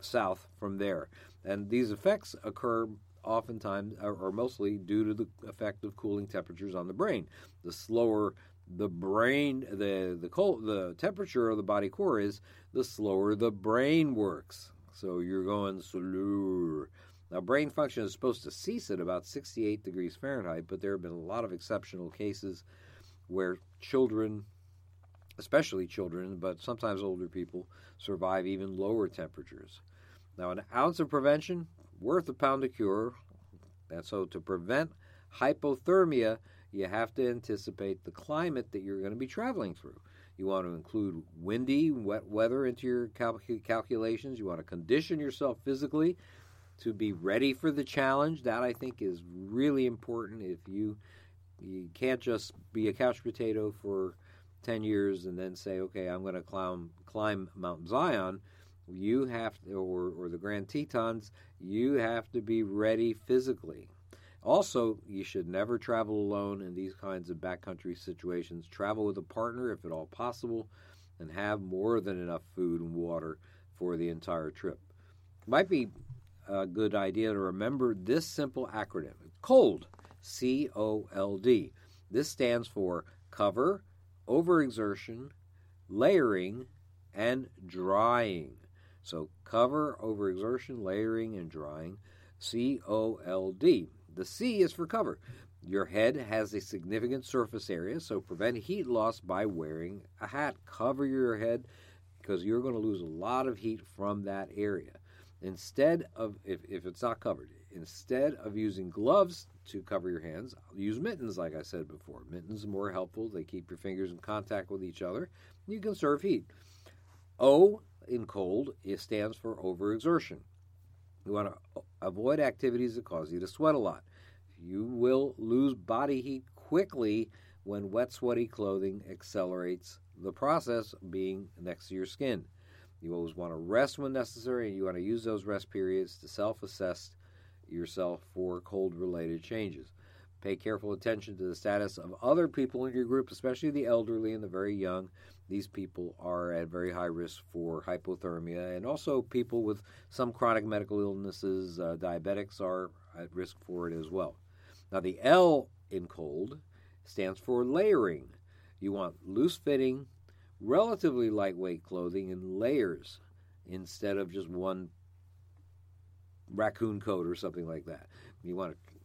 D: south from there. And these effects occur oftentimes or mostly due to the effect of cooling temperatures on the brain. The slower the brain the the cold the temperature of the body core is, the slower the brain works. So you're going slower. Now, brain function is supposed to cease at about 68 degrees Fahrenheit, but there have been a lot of exceptional cases where children, especially children, but sometimes older people, survive even lower temperatures. Now, an ounce of prevention, worth a pound of cure. And so, to prevent hypothermia, you have to anticipate the climate that you're going to be traveling through. You want to include windy, wet weather into your cal- calculations. You want to condition yourself physically to be ready for the challenge. That I think is really important. If you you can't just be a couch potato for 10 years and then say, okay, I'm going to climb, climb Mount Zion. You have to, or, or the Grand Tetons, you have to be ready physically. Also, you should never travel alone in these kinds of backcountry situations. Travel with a partner if at all possible, and have more than enough food and water for the entire trip. It Might be a good idea to remember this simple acronym COLD, C O L D. This stands for cover, overexertion, layering, and drying. So, cover, overexertion, layering, and drying. C O L D. The C is for cover. Your head has a significant surface area, so prevent heat loss by wearing a hat. Cover your head because you're going to lose a lot of heat from that area. Instead of, if, if it's not covered, instead of using gloves to cover your hands, use mittens, like I said before. Mittens are more helpful. They keep your fingers in contact with each other. You conserve heat. O in cold it stands for overexertion. You want to avoid activities that cause you to sweat a lot. You will lose body heat quickly when wet, sweaty clothing accelerates the process being next to your skin. You always want to rest when necessary, and you want to use those rest periods to self assess yourself for cold related changes. Pay careful attention to the status of other people in your group, especially the elderly and the very young. These people are at very high risk for hypothermia, and also people with some chronic medical illnesses. Uh, diabetics are at risk for it as well. Now, the L in cold stands for layering. You want loose fitting, relatively lightweight clothing in layers. instead of just one raccoon coat or something like that. You want to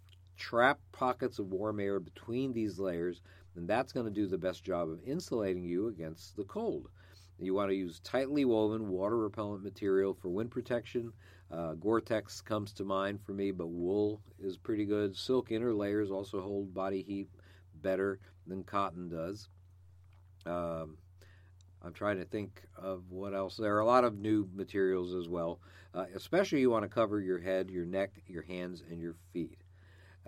D: trap pockets of warm air between these layers, and that's going to do the best job of insulating you against the cold. You want to use tightly woven water repellent material for wind protection. Uh, Gore-Tex comes to mind for me, but wool is pretty good. Silk inner layers also hold body heat better than cotton does. Um, I'm trying to think of what else. There are a lot of new materials as well. Uh, especially, you want to cover your head, your neck, your hands, and your feet.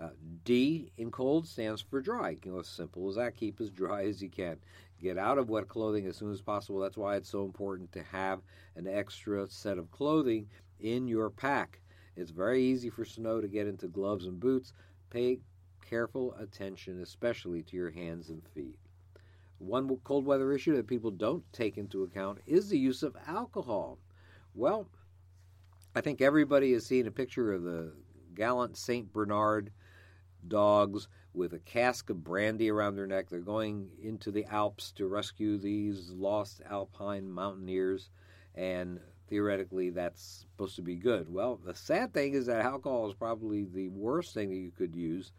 D: Uh, D in cold stands for dry. You know, as simple as that. Keep as dry as you can. Get out of wet clothing as soon as possible. That's why it's so important to have an extra set of clothing in your pack. It's very easy for snow to get into gloves and boots. Pay careful attention, especially to your hands and feet. One cold weather issue that people don't take into account is the use of alcohol. Well, I think everybody has seen a picture of the gallant St. Bernard dogs with a cask of brandy around their neck. They're going into the Alps to rescue these lost alpine mountaineers, and theoretically that's supposed to be good. Well, the sad thing is that alcohol is probably the worst thing that you could use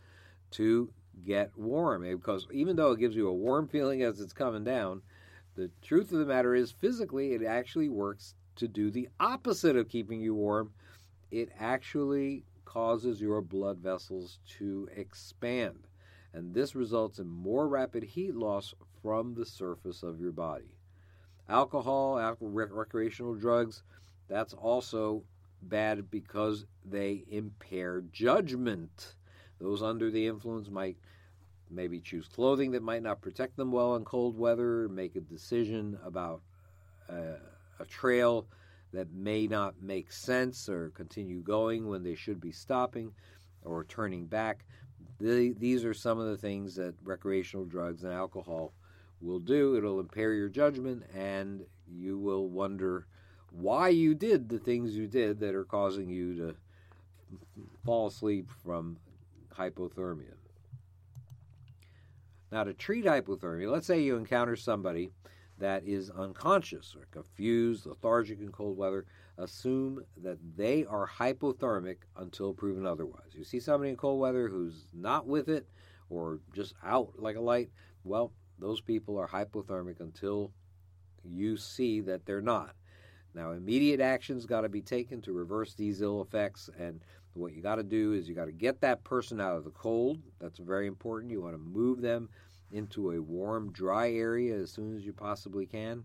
D: to get warm eh, because even though it gives you a warm feeling as it's coming down, the truth of the matter is physically it actually works to do the opposite of keeping you warm. It actually causes your blood vessels to expand, and this results in more rapid heat loss from the surface of your body. Alcohol, alcohol recreational drugs, that's also bad because they impair judgment. Those under the influence might maybe choose clothing that might not protect them well in cold weather, make a decision about uh, a trail that may not make sense or continue going when they should be stopping or turning back. The, these are some of the things that recreational drugs and alcohol will do. It'll impair your judgment, and you will wonder why you did the things you did that are causing you to fall asleep from hypothermia. Now, to treat hypothermia, let's say you encounter somebody that is unconscious or confused, lethargic in cold weather, assume that they are hypothermic until proven otherwise. You see somebody in cold weather who's not with it or just out like a light, well, those people are hypothermic until you see that they're not. Now, immediate action's got to be taken to reverse these ill effects, and what you got to do is you got to get that person out of the cold. That's very important. You want to move them into a warm, dry area as soon as you possibly can.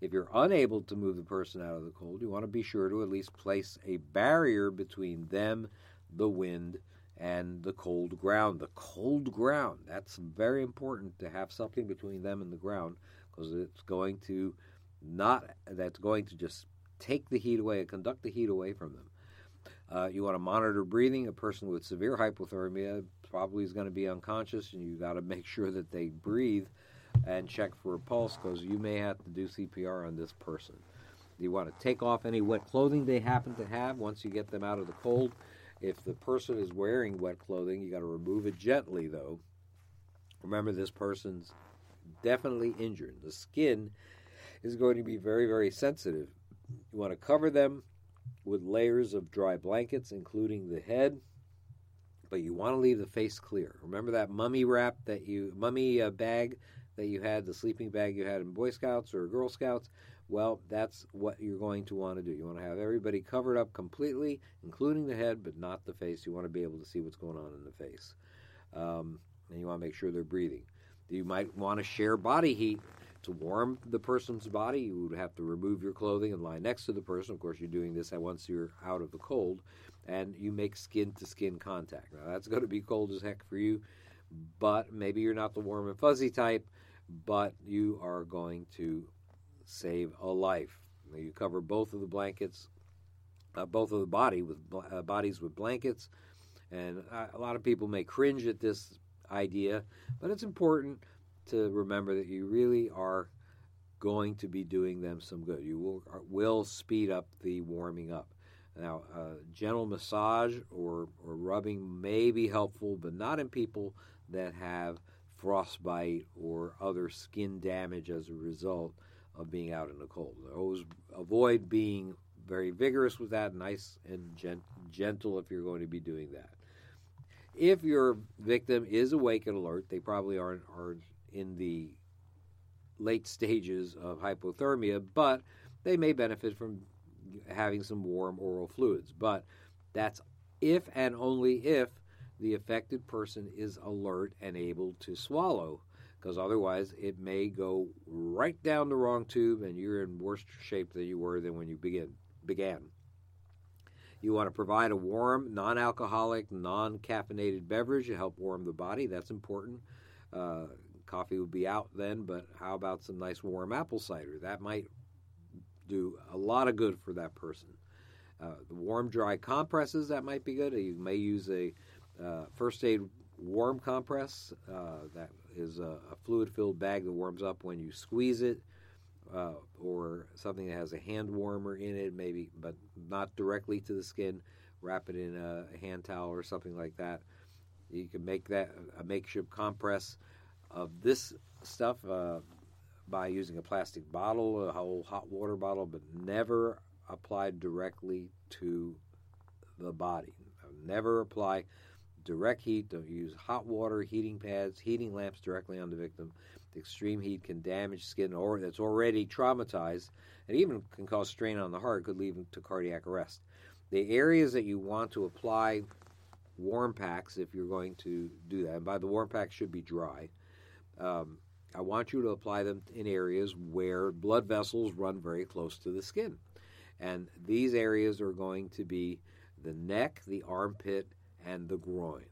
D: If you're unable to move the person out of the cold, you want to be sure to at least place a barrier between them, the wind, and the cold ground. The cold ground, that's very important to have something between them and the ground because it's going to not that's going to just take the heat away and conduct the heat away from them. Uh, you want to monitor breathing. A person with severe hypothermia probably is going to be unconscious, and you got to make sure that they breathe and check for a pulse because you may have to do CPR on this person. You want to take off any wet clothing they happen to have once you get them out of the cold. If the person is wearing wet clothing, you got to remove it gently, though. Remember, this person's definitely injured. The skin is going to be very, very sensitive. You want to cover them with layers of dry blankets, including the head, but you want to leave the face clear. Remember that mummy wrap that you, mummy uh, bag that you had, the sleeping bag you had in Boy Scouts or Girl Scouts? Well, that's what you're going to want to do. You want to have everybody covered up completely, including the head, but not the face. You want to be able to see what's going on in the face. Um, and you want to make sure they're breathing. You might want to share body heat to warm the person's body, you would have to remove your clothing and lie next to the person. Of course, you're doing this once you're out of the cold, and you make skin to skin contact. Now, that's going to be cold as heck for you, but maybe you're not the warm and fuzzy type, but you are going to save a life. Now, you cover both of the blankets, uh, both of the body with uh, bodies with blankets, and uh, a lot of people may cringe at this idea, but it's important to remember that you really are going to be doing them some good. You will, will speed up the warming up. Now, uh, gentle massage or, or rubbing may be helpful, but not in people that have frostbite or other skin damage as a result of being out in the cold. Always avoid being very vigorous with that, nice and gent- gentle if you're going to be doing that. If your victim is awake and alert, they probably aren't, aren't in the late stages of hypothermia, but they may benefit from having some warm oral fluids. But that's if and only if the affected person is alert and able to swallow, because otherwise it may go right down the wrong tube and you're in worse shape than you were than when you begin, began. You want to provide a warm, non alcoholic, non caffeinated beverage to help warm the body. That's important. Uh, coffee would be out then, but how about some nice warm apple cider? That might do a lot of good for that person. Uh, the warm, dry compresses, that might be good. You may use a uh, first aid warm compress. Uh, that is a, a fluid filled bag that warms up when you squeeze it uh, or something that has a hand warmer in it, maybe, but not directly to the skin. Wrap it in a hand towel or something like that. You can make that a makeshift compress of this stuff uh, by using a plastic bottle, a whole hot water bottle, but never applied directly to the body. Never apply direct heat. Don't use hot water, heating pads, heating lamps directly on the victim. The extreme heat can damage skin or that's already traumatized and even can cause strain on the heart, could lead to cardiac arrest. The areas that you want to apply warm packs, if you're going to do that, and by the warm pack should be dry, um, I want you to apply them in areas where blood vessels run very close to the skin. And these areas are going to be the neck, the armpit, and the groin.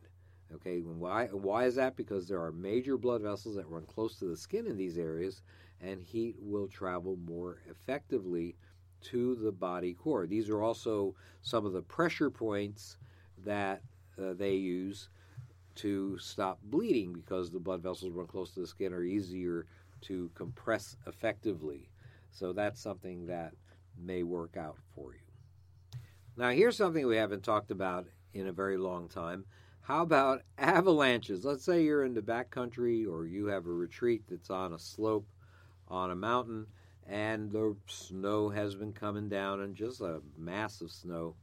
D: Okay, why why is that? Because there are major blood vessels that run close to the skin in these areas, and heat will travel more effectively to the body core. These are also some of the pressure points that uh, they use to stop bleeding because the blood vessels run close to the skin are easier to compress effectively. So that's something that may work out for you. Now, here's something we haven't talked about in a very long time. How about avalanches? Let's say you're in the backcountry or you have a retreat that's on a slope on a mountain and the snow has been coming down and just a mass of snow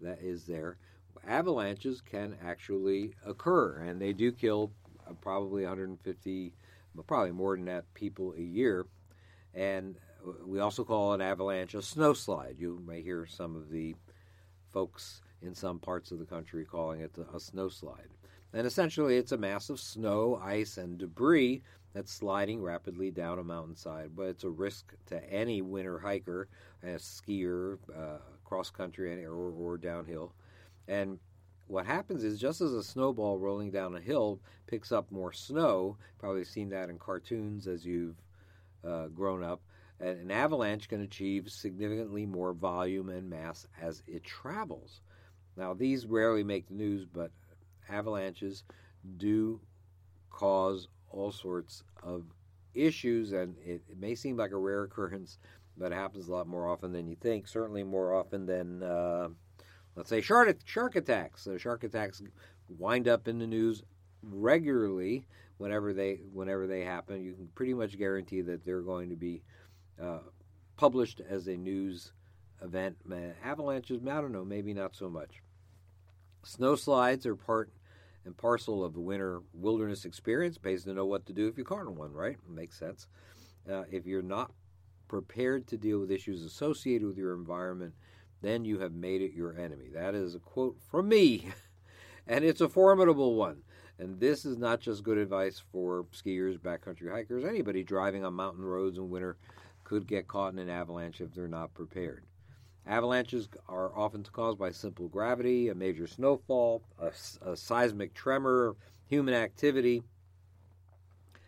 D: that is there. Avalanches can actually occur and they do kill uh, probably 150, probably more than that, people a year. And we also call an avalanche a snowslide. You may hear some of the folks in some parts of the country calling it a snowslide. And essentially, it's a mass of snow, ice, and debris that's sliding rapidly down a mountainside. But it's a risk to any winter hiker, a skier, uh, cross country, or, or downhill. And what happens is just as a snowball rolling down a hill picks up more snow, probably seen that in cartoons as you've uh, grown up, an avalanche can achieve significantly more volume and mass as it travels. Now, these rarely make the news, but avalanches do cause all sorts of issues, and it, it, may seem like a rare occurrence, but it happens a lot more often than you think. Certainly more often than, uh, let's say, shark, shark attacks. So shark attacks wind up in the news regularly whenever they whenever they happen. You can pretty much guarantee that they're going to be uh, published as a news event. Avalanches, I don't know, maybe not so much. Snow slides are part and parcel of the winter wilderness experience. Pays to know what to do if you caught one, right? Makes sense. Uh, if you're not prepared to deal with issues associated with your environment, then you have made it your enemy. That is a quote from me, and it's a formidable one. And this is not just good advice for skiers, backcountry hikers, anybody driving on mountain roads in winter could get caught in an avalanche if they're not prepared. Avalanches are often caused by simple gravity, a major snowfall, a, a seismic tremor, human activity.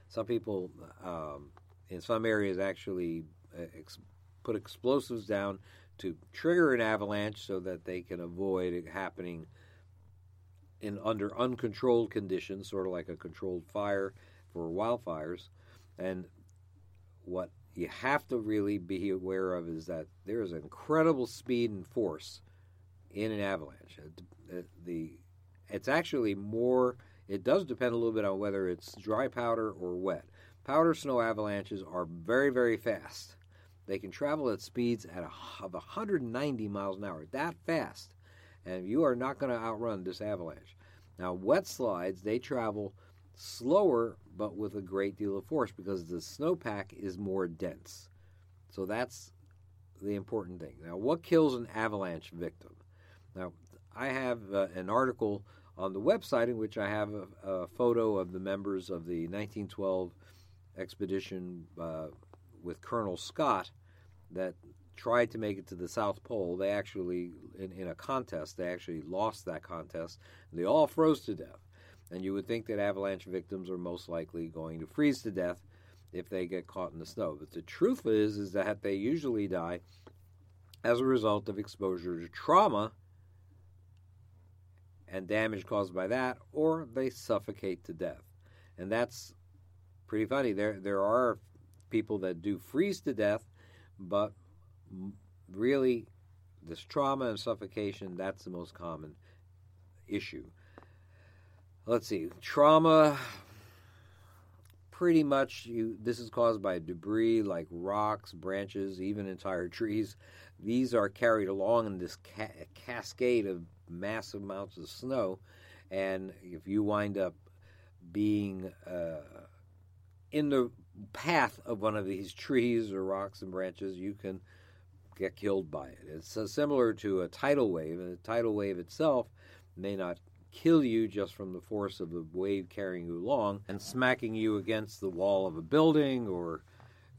D: Some people um, in some areas actually uh, ex- put explosives down to trigger an avalanche so that they can avoid it happening in under uncontrolled conditions, sort of like a controlled fire for wildfires. And what you have to really be aware of is that there is incredible speed and force in an avalanche. The it's actually more. It does depend a little bit on whether it's dry powder or wet. Powder snow avalanches are very very fast, They can travel at speeds at a, of 190 miles an hour, that fast, and you are not going to outrun this avalanche. Now, wet slides they travel slower, but with a great deal of force because the snowpack is more dense. So that's the important thing. Now, what kills an avalanche victim? Now, I have uh, an article on the website in which I have a, a photo of the members of the 1912 expedition uh, with Colonel Scott that tried to make it to the South Pole. They actually, in, in a contest, they actually lost that contest. They all froze to death. And you would think that avalanche victims are most likely going to freeze to death if they get caught in the snow. But the truth is, is that they usually die as a result of exposure to trauma and damage caused by that, or they suffocate to death. And that's pretty funny. There, there are people that do freeze to death, but really, this trauma and suffocation, that's the most common issue. Let's see. Trauma, pretty much, you. this is caused by debris like rocks, branches, even entire trees. These are carried along in this ca- cascade of massive amounts of snow, and if you wind up being uh, in the path of one of these trees or rocks and branches, you can get killed by it. It's uh, similar to a tidal wave, and a tidal wave itself may not kill you just from the force of the wave carrying you along and smacking you against the wall of a building or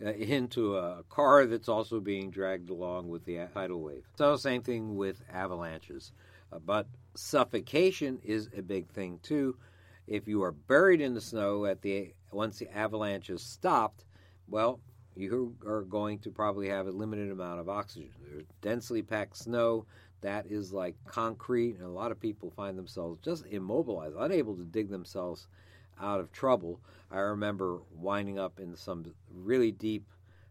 D: uh, into a car that's also being dragged along with the tidal wave. So, same thing with avalanches. Uh, but suffocation is a big thing too. If you are buried in the snow at the once the avalanche has stopped, well, you are going to probably have a limited amount of oxygen. There's densely packed snow that is like concrete, and a lot of people find themselves just immobilized, unable to dig themselves out of trouble. I remember winding up in some really deep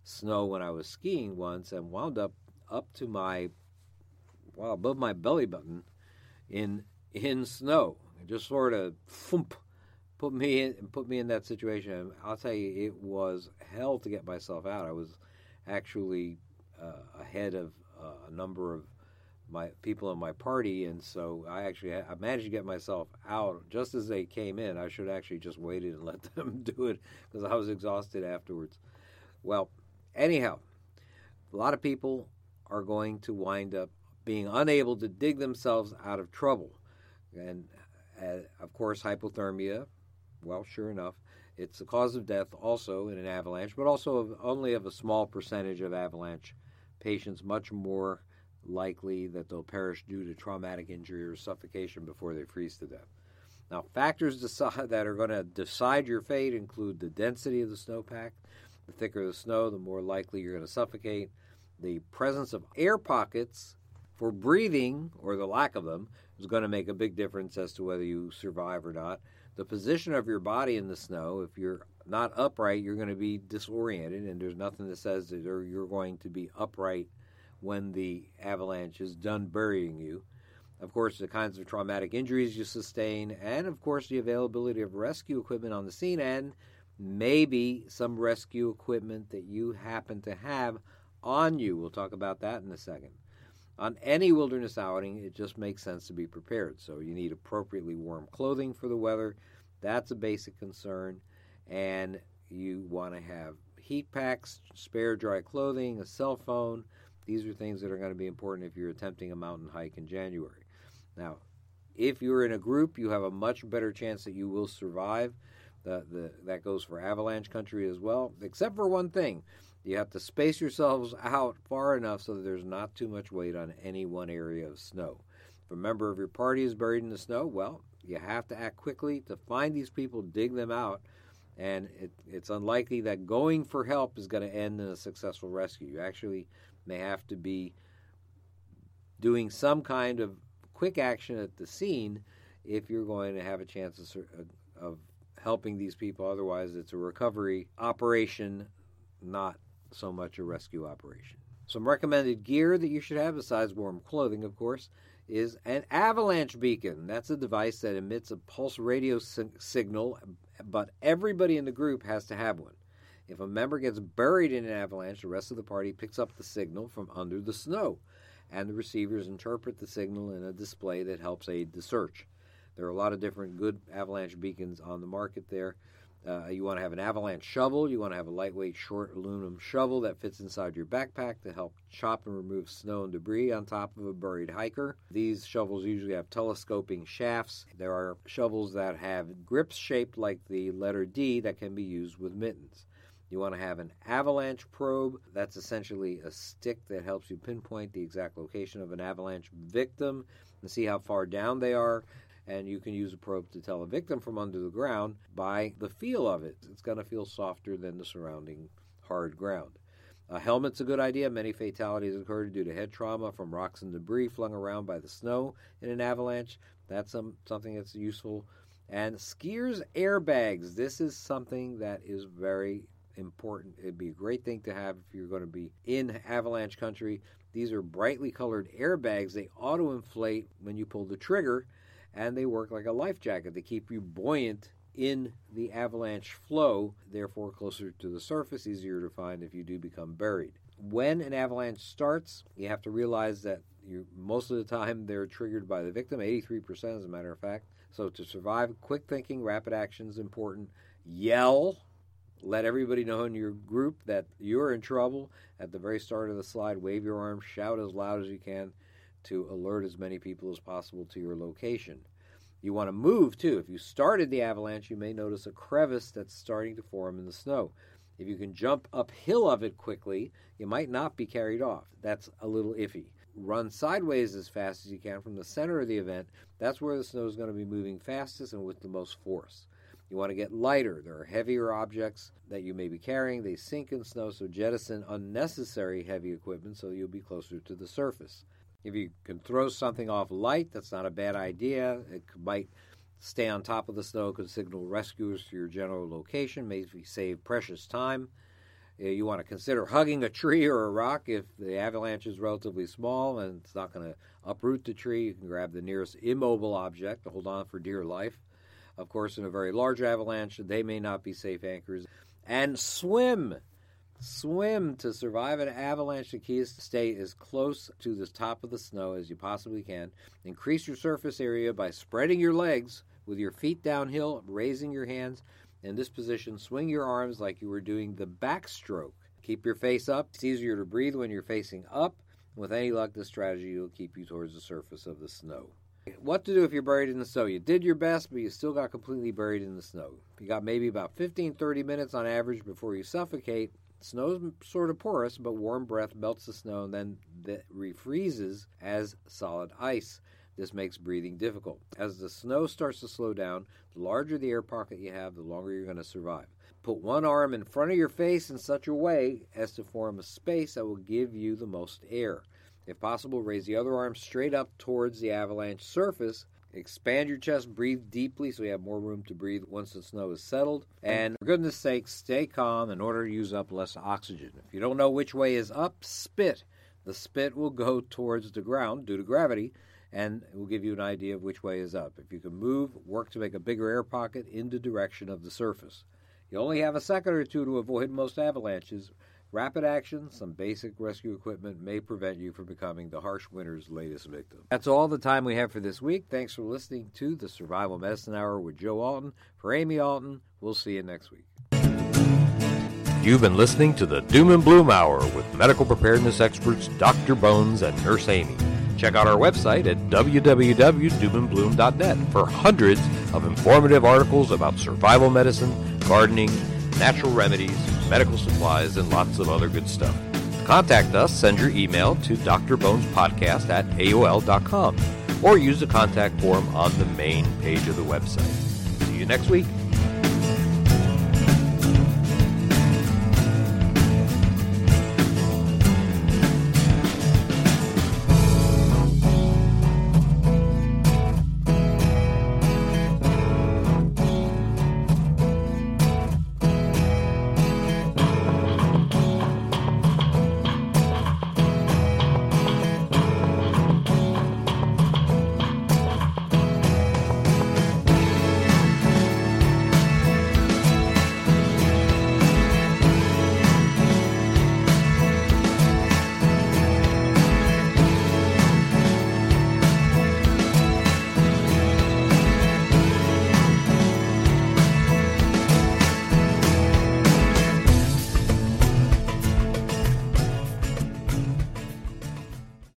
D: snow when I was skiing once and wound up up to my well above my belly button in in snow. Just sort of thump, put me in put me in that situation. I'll tell you, it was hell to get myself out. I was actually uh, ahead of uh, a number of my people in my party, and so I actually I managed to get myself out just as they came in. I should actually just waited and let them do it because I was exhausted afterwards. Well, anyhow, a lot of people are going to wind up being unable to dig themselves out of trouble, and uh, of course hypothermia. Well, sure enough, it's the cause of death also in an avalanche, but also of, only of a small percentage of avalanche patients, much more likely that they'll perish due to traumatic injury or suffocation before they freeze to death. Now, factors that are going to decide your fate include the density of the snowpack. The thicker the snow, the more likely you're going to suffocate. The presence of air pockets for breathing, or the lack of them, is going to make a big difference as to whether you survive or not. The position of your body in the snow, if you're not upright, you're going to be disoriented, and there's nothing that says that you're going to be upright when the avalanche is done burying you. Of course, the kinds of traumatic injuries you sustain, and of course, the availability of rescue equipment on the scene, and maybe some rescue equipment that you happen to have on you. We'll talk about that in a second. On any wilderness outing, it just makes sense to be prepared. So, you need appropriately warm clothing for the weather. That's a basic concern. And you want to have heat packs, spare dry clothing, a cell phone, these are things that are going to be important if you're attempting a mountain hike in January. Now, if you're in a group, you have a much better chance that you will survive. The, the, that goes for avalanche country as well, except for one thing. You have to space yourselves out far enough so that there's not too much weight on any one area of snow. If a member of your party is buried in the snow, well, you have to act quickly to find these people, dig them out, and it, it's unlikely that going for help is going to end in a successful rescue. You actually may have to be doing some kind of quick action at the scene if you're going to have a chance of, of helping these people. Otherwise, it's a recovery operation, not so much a rescue operation. Some recommended gear that you should have, besides warm clothing, of course, is an avalanche beacon. That's a device that emits a pulse radio signal, but everybody in the group has to have one. If a member gets buried in an avalanche, the rest of the party picks up the signal from under the snow, and the receivers interpret the signal in a display that helps aid the search. There are a lot of different good avalanche beacons on the market there. Uh, you want to have an avalanche shovel. You want to have a lightweight, short aluminum shovel that fits inside your backpack to help chop and remove snow and debris on top of a buried hiker. These shovels usually have telescoping shafts. There are shovels that have grips shaped like the letter D that can be used with mittens. You want to have an avalanche probe. That's essentially a stick that helps you pinpoint the exact location of an avalanche victim and see how far down they are and you can use a probe to tell a victim from under the ground by the feel of it. It's going to feel softer than the surrounding hard ground. A helmet's a good idea. Many fatalities occur due to head trauma from rocks and debris flung around by the snow in an avalanche. That's some, something that's useful. And skiers' airbags. This is something that is very important. It'd be a great thing to have if you're going to be in avalanche country. These are brightly colored airbags. They auto inflate when you pull the trigger and they work like a life jacket. They keep you buoyant in the avalanche flow, therefore closer to the surface, easier to find if you do become buried. When an avalanche starts, you have to realize that you most of the time they're triggered by the victim, 83% as a matter of fact. So to survive, quick thinking, rapid action is important. Yell, let everybody know in your group that you're in trouble. At the very start of the slide, wave your arms, shout as loud as you can to alert as many people as possible to your location. You want to move too. If you started the avalanche, you may notice a crevice that's starting to form in the snow. If you can jump uphill of it quickly, you might not be carried off. That's a little iffy. Run sideways as fast as you can from the center of the event. That's where the snow is going to be moving fastest and with the most force. You want to get lighter. There are heavier objects that you may be carrying. They sink in snow, so jettison unnecessary heavy equipment so you'll be closer to the surface. If you can throw something off light, that's not a bad idea. It might stay on top of the snow, could signal rescuers to your general location, maybe save precious time. Uh, you want to consider hugging a tree or a rock if the avalanche is relatively small and it's not going to uproot the tree. You can grab the nearest immobile object to hold on for dear life. Of course, in a very large avalanche, they may not be safe anchors. And swim. Swim to survive an avalanche. The key is to stay as close to the top of the snow as you possibly can. Increase your surface area by spreading your legs with your feet downhill, raising your hands. In this position, swing your arms like you were doing the backstroke. Keep your face up. It's easier to breathe when you're facing up. With any luck, this strategy will keep you towards the surface of the snow. What to do if you're buried in the snow? You did your best, but you still got completely buried in the snow. You got maybe about 15 30 minutes on average before you suffocate. Snow's sort of porous, but warm breath melts the snow and then that refreezes as solid ice. This makes breathing difficult. As the snow starts to slow down, the larger the air pocket you have, the longer you're going to survive. Put one arm in front of your face in such a way as to form a space that will give you the most air. If possible, raise the other arm straight up towards the avalanche surface Expand your chest, breathe deeply so you have more room to breathe once the snow is settled. And for goodness sake, stay calm in order to use up less oxygen. If you don't know which way is up, spit. The spit will go towards the ground due to gravity, and it will give you an idea of which way is up. If you can move, work to make a bigger air pocket in the direction of the surface. You only have a second or two to avoid most avalanches. Rapid action, some basic rescue equipment may prevent you from becoming the harsh winter's latest victim. That's all the time we have for this week. Thanks for listening to the Survival Medicine Hour with Joe Alton. For Amy Alton, we'll see you next week.
F: You've been listening to the Doom and Bloom Hour with medical preparedness experts Dr. Bones and Nurse Amy. Check out our website at www.doomandbloom.net for hundreds of informative articles about survival medicine, gardening, natural remedies, medical supplies, and lots of other good stuff. Contact us, send your email to drbonespodcast at AOL.com or use the contact form on the main page of the website. See you next week.